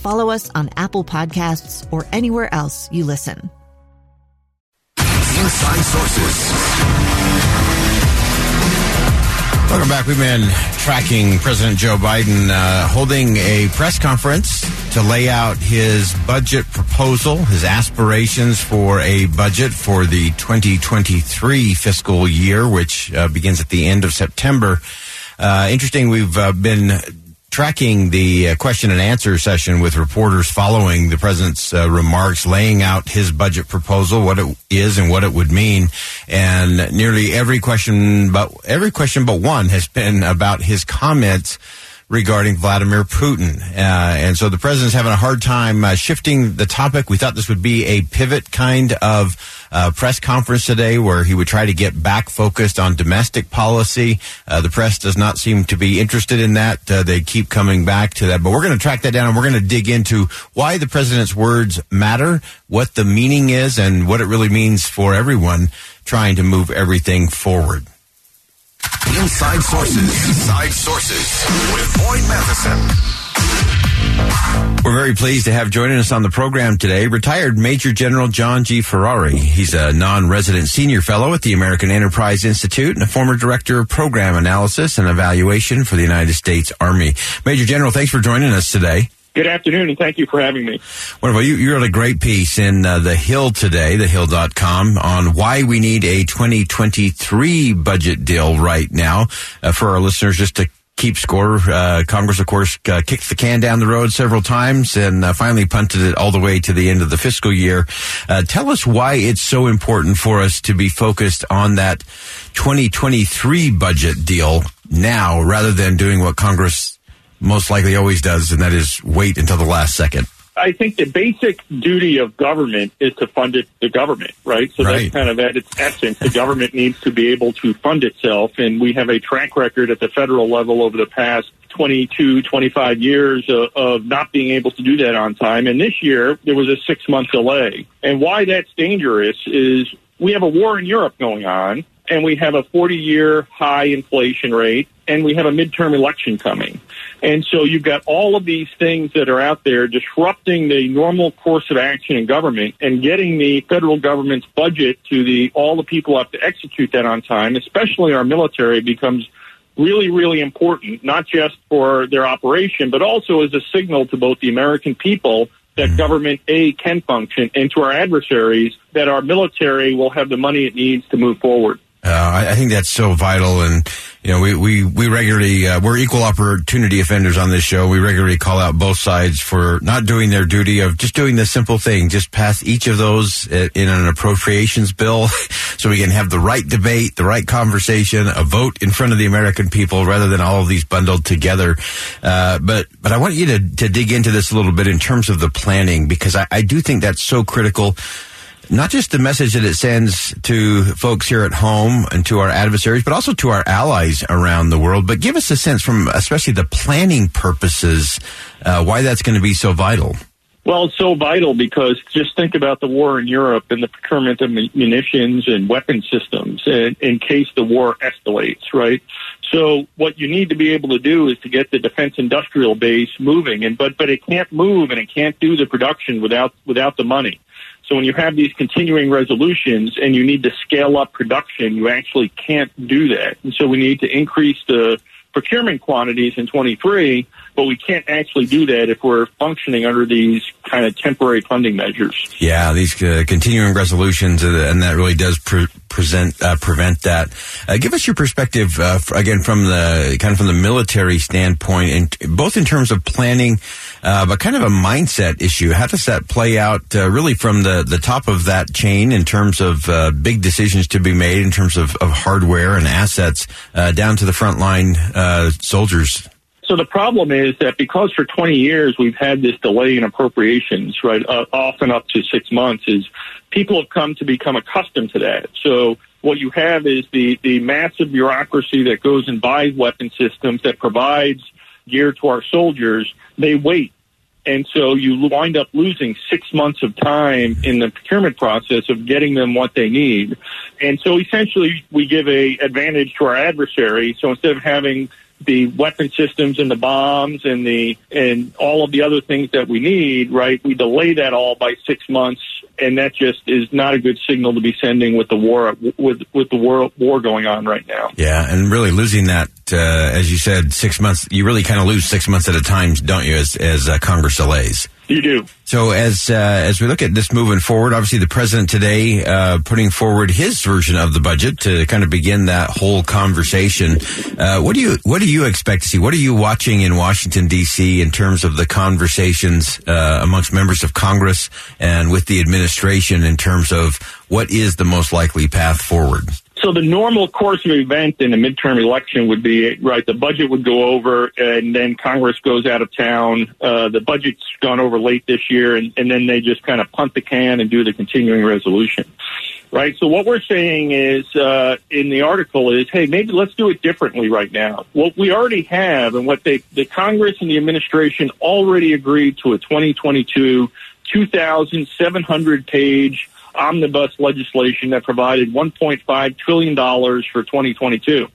follow us on Apple Podcasts, or anywhere else you listen. Inside Sources. Welcome back. We've been tracking President Joe Biden uh, holding a press conference to lay out his budget proposal, his aspirations for a budget for the 2023 fiscal year, which uh, begins at the end of September. Uh, interesting, we've uh, been tracking the uh, question and answer session with reporters following the president's uh, remarks, laying out his budget proposal, what it is and what it would mean. And nearly every question, but every question but one has been about his comments regarding Vladimir Putin. Uh, and so the president's having a hard time uh, shifting the topic. We thought this would be a pivot kind of uh, press conference today where he would try to get back focused on domestic policy. Uh, the press does not seem to be interested in that. Uh, they keep coming back to that. But we're going to track that down and we're going to dig into why the president's words matter, what the meaning is, and what it really means for everyone trying to move everything forward. Inside Sources. Inside Sources with Boyd Matheson. We're very pleased to have joining us on the program today retired Major General John G. Ferrari. He's a non-resident senior fellow at the American Enterprise Institute and a former director of program analysis and evaluation for the United States Army. Major General, thanks for joining us today. Good afternoon, and thank you for having me. Wonderful. You, you wrote a great piece in uh, The Hill today, thehill.com, on why we need a 2023 budget deal right now. Uh, for our listeners, just to keep score, uh, Congress, of course, uh, kicked the can down the road several times and uh, finally punted it all the way to the end of the fiscal year. Uh, tell us why it's so important for us to be focused on that 2023 budget deal now rather than doing what Congress most likely always does, and that is wait until the last second. I think the basic duty of government is to fund it, the government, right? So Right. that's kind of at its essence. The government needs to be able to fund itself, and we have a track record at the federal level over the past 22, 25 years of, of not being able to do that on time. And this year, there was a six month delay. And why that's dangerous is we have a war in Europe going on, and we have a 40 year high inflation rate, and we have a midterm election coming. And so you've got all of these things that are out there disrupting the normal course of action in government and getting the federal government's budget to the all the people have to execute that on time, especially our military becomes really, really important, not just for their operation, but also as a signal to both the American people that government A can function and to our adversaries that our military will have the money it needs to move forward. Uh, I, I think that's so vital, and you know, we we we regularly uh, we're equal opportunity offenders on this show. We regularly call out both sides for not doing their duty of just doing the simple thing, just pass each of those uh, in an appropriations bill, so we can have the right debate, the right conversation, a vote in front of the American people, rather than all of these bundled together. Uh, but but I want you to to dig into this a little bit in terms of the planning because I, I do think that's so critical not just the message that it sends to folks here at home and to our adversaries, but also to our allies around the world. But give us a sense from especially the planning purposes, uh, why that's going to be so vital. Well, it's so vital because just think about the war in Europe and the procurement of munitions and weapon systems in, in case the war escalates, right? So what you need to be able to do is to get the defense industrial base moving, and but but it can't move and it can't do the production without without the money. So when you have these continuing resolutions and you need to scale up production, you actually can't do that. And so we need to increase the procurement quantities in 23, but we can't actually do that if we're functioning under these kind of temporary funding measures. Yeah, these uh, continuing resolutions, uh, and that really does pre- present uh, prevent that. Uh, give us your perspective uh, again from the kind of from the military standpoint, and both in terms of planning, but kind of a mindset issue. How does that play out, really, from the the top of that chain in terms of big decisions to be made in terms of, of hardware and assets down to the frontline soldiers? So the problem is that because for 20 years we've had this delay in appropriations, right, uh, often up to six months, is people have come to become accustomed to that. So what you have is the, the massive bureaucracy that goes and buys weapon systems that provides gear to our soldiers. They wait. And so you wind up losing six months of time in the procurement process of getting them what they need. And so essentially we give a advantage to our adversary. So instead of having the weapon systems and the bombs and the and all of the other things that we need, right? We delay that all by six months, and that just is not a good signal to be sending with the war with with the war war going on right now. Yeah, and really losing that, uh, as you said, six months. You really kind of lose six months at a time, don't you? As as uh, Congress delays. You do. So as uh, as we look at this moving forward, obviously the president today uh, putting forward his version of the budget to kind of begin that whole conversation. Uh, what do you what do you expect to see? What are you watching in Washington D.C. in terms of the conversations uh, amongst members of Congress and with the administration in terms of what is the most likely path forward? So the normal course of event in a midterm election would be right. The budget would go over, and then Congress goes out of town. Uh, the budget's gone over late this year, and, and then they just kind of punt the can and do the continuing resolution. Right. So what we're saying is uh, in the article is, hey, maybe let's do it differently right now. What we already have, and what they, the Congress and the administration already agreed to a 2022 2,700 page omnibus legislation that provided $1.5 trillion for 2022.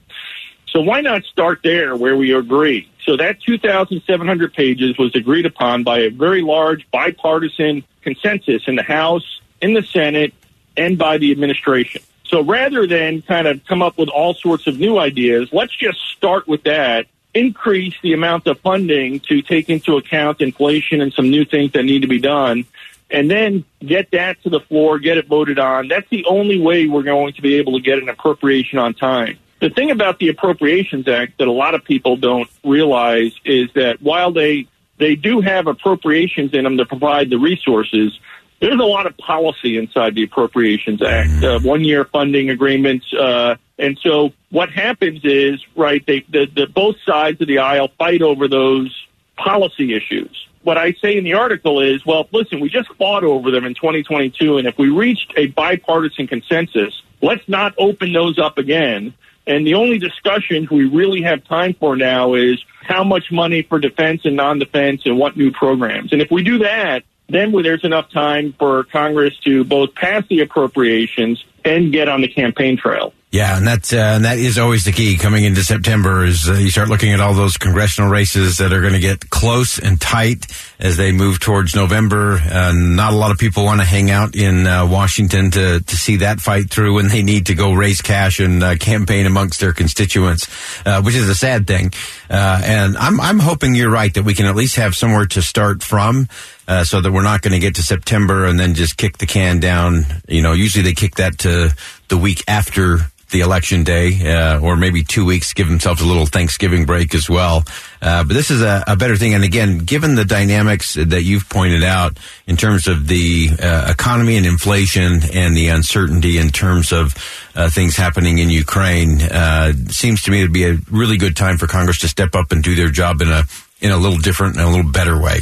So why not start there where we agree? So that 2,700 pages was agreed upon by a very large bipartisan consensus in the House, in the Senate, and by the administration. So rather than kind of come up with all sorts of new ideas, let's just start with that, increase the amount of funding to take into account inflation and some new things that need to be done, and then get that to the floor, get it voted on. That's the only way we're going to be able to get an appropriation on time. The thing about the Appropriations Act that a lot of people don't realize is that while they they do have appropriations in them to provide the resources, there's a lot of policy inside the Appropriations Act, uh, one year funding agreements. Uh, and so what happens is, right, they, the, the, both sides of the aisle fight over those policy issues what I say in the article is, well, listen, we just fought over them in 2022, and if we reached a bipartisan consensus, let's not open those up again. And the only discussions we really have time for now is how much money for defense and non-defense and what new programs. And if we do that, then there's enough time for Congress to both pass the appropriations and get on the campaign trail. Yeah, and that uh, and that is always the key coming into September. Is uh, you start looking at all those congressional races that are going to get close and tight as they move towards November. Uh, not a lot of people want to hang out in uh, Washington to to see that fight through when they need to go raise cash and uh, campaign amongst their constituents, uh, which is a sad thing. and I'm I'm hoping you're right that we can at least have somewhere to start from. Uh, so that we're not going to get to September and then just kick the can down. You know, usually they kick that to the week after the election day, uh, or maybe two weeks, give themselves a little Thanksgiving break as well. Uh, but this is a, a, better thing. And again, given the dynamics that you've pointed out in terms of the uh, economy and inflation and the uncertainty in terms of uh, things happening in Ukraine, uh, seems to me to be a really good time for Congress to step up and do their job in a in a little different and a little better way.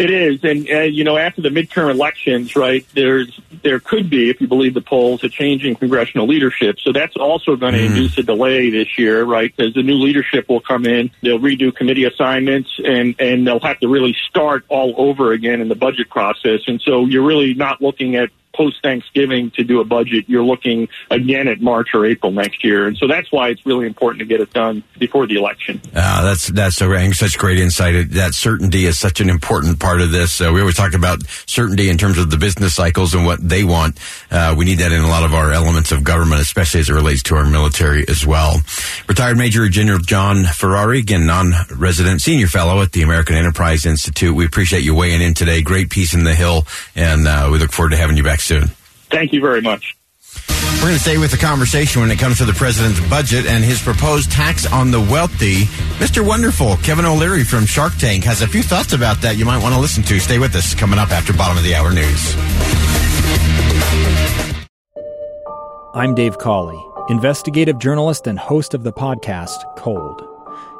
It is, and uh, you know, after the midterm elections, right? There's there could be, if you believe the polls, a change in congressional leadership. So that's also going to mm. induce a delay this year, right? Because the new leadership will come in, they'll redo committee assignments, and and they'll have to really start all over again in the budget process. And so you're really not looking at post Thanksgiving to do a budget, you're looking again at March or April next year, and so that's why it's really important to get it done before the election. Uh, that's that's so such great insight. That certainty is such an important part of this. Uh, we always talk about certainty in terms of the business cycles and what they want. Uh, we need that in a lot of our elements of government, especially as it relates to our military as well. Retired Major General John Ferrari, again, non-resident senior fellow at the American Enterprise Institute. We appreciate you weighing in today. Great piece in the Hill, and uh, we look forward to having you back soon. Thank you very much. We're going to stay with the conversation when it comes to the president's budget and his proposed tax on the wealthy. Mr. Wonderful, Kevin O'Leary from Shark Tank, has a few thoughts about that you might want to listen to. Stay with us coming up after bottom of the hour news. I'm Dave Cawley, investigative journalist and host of the podcast Cold.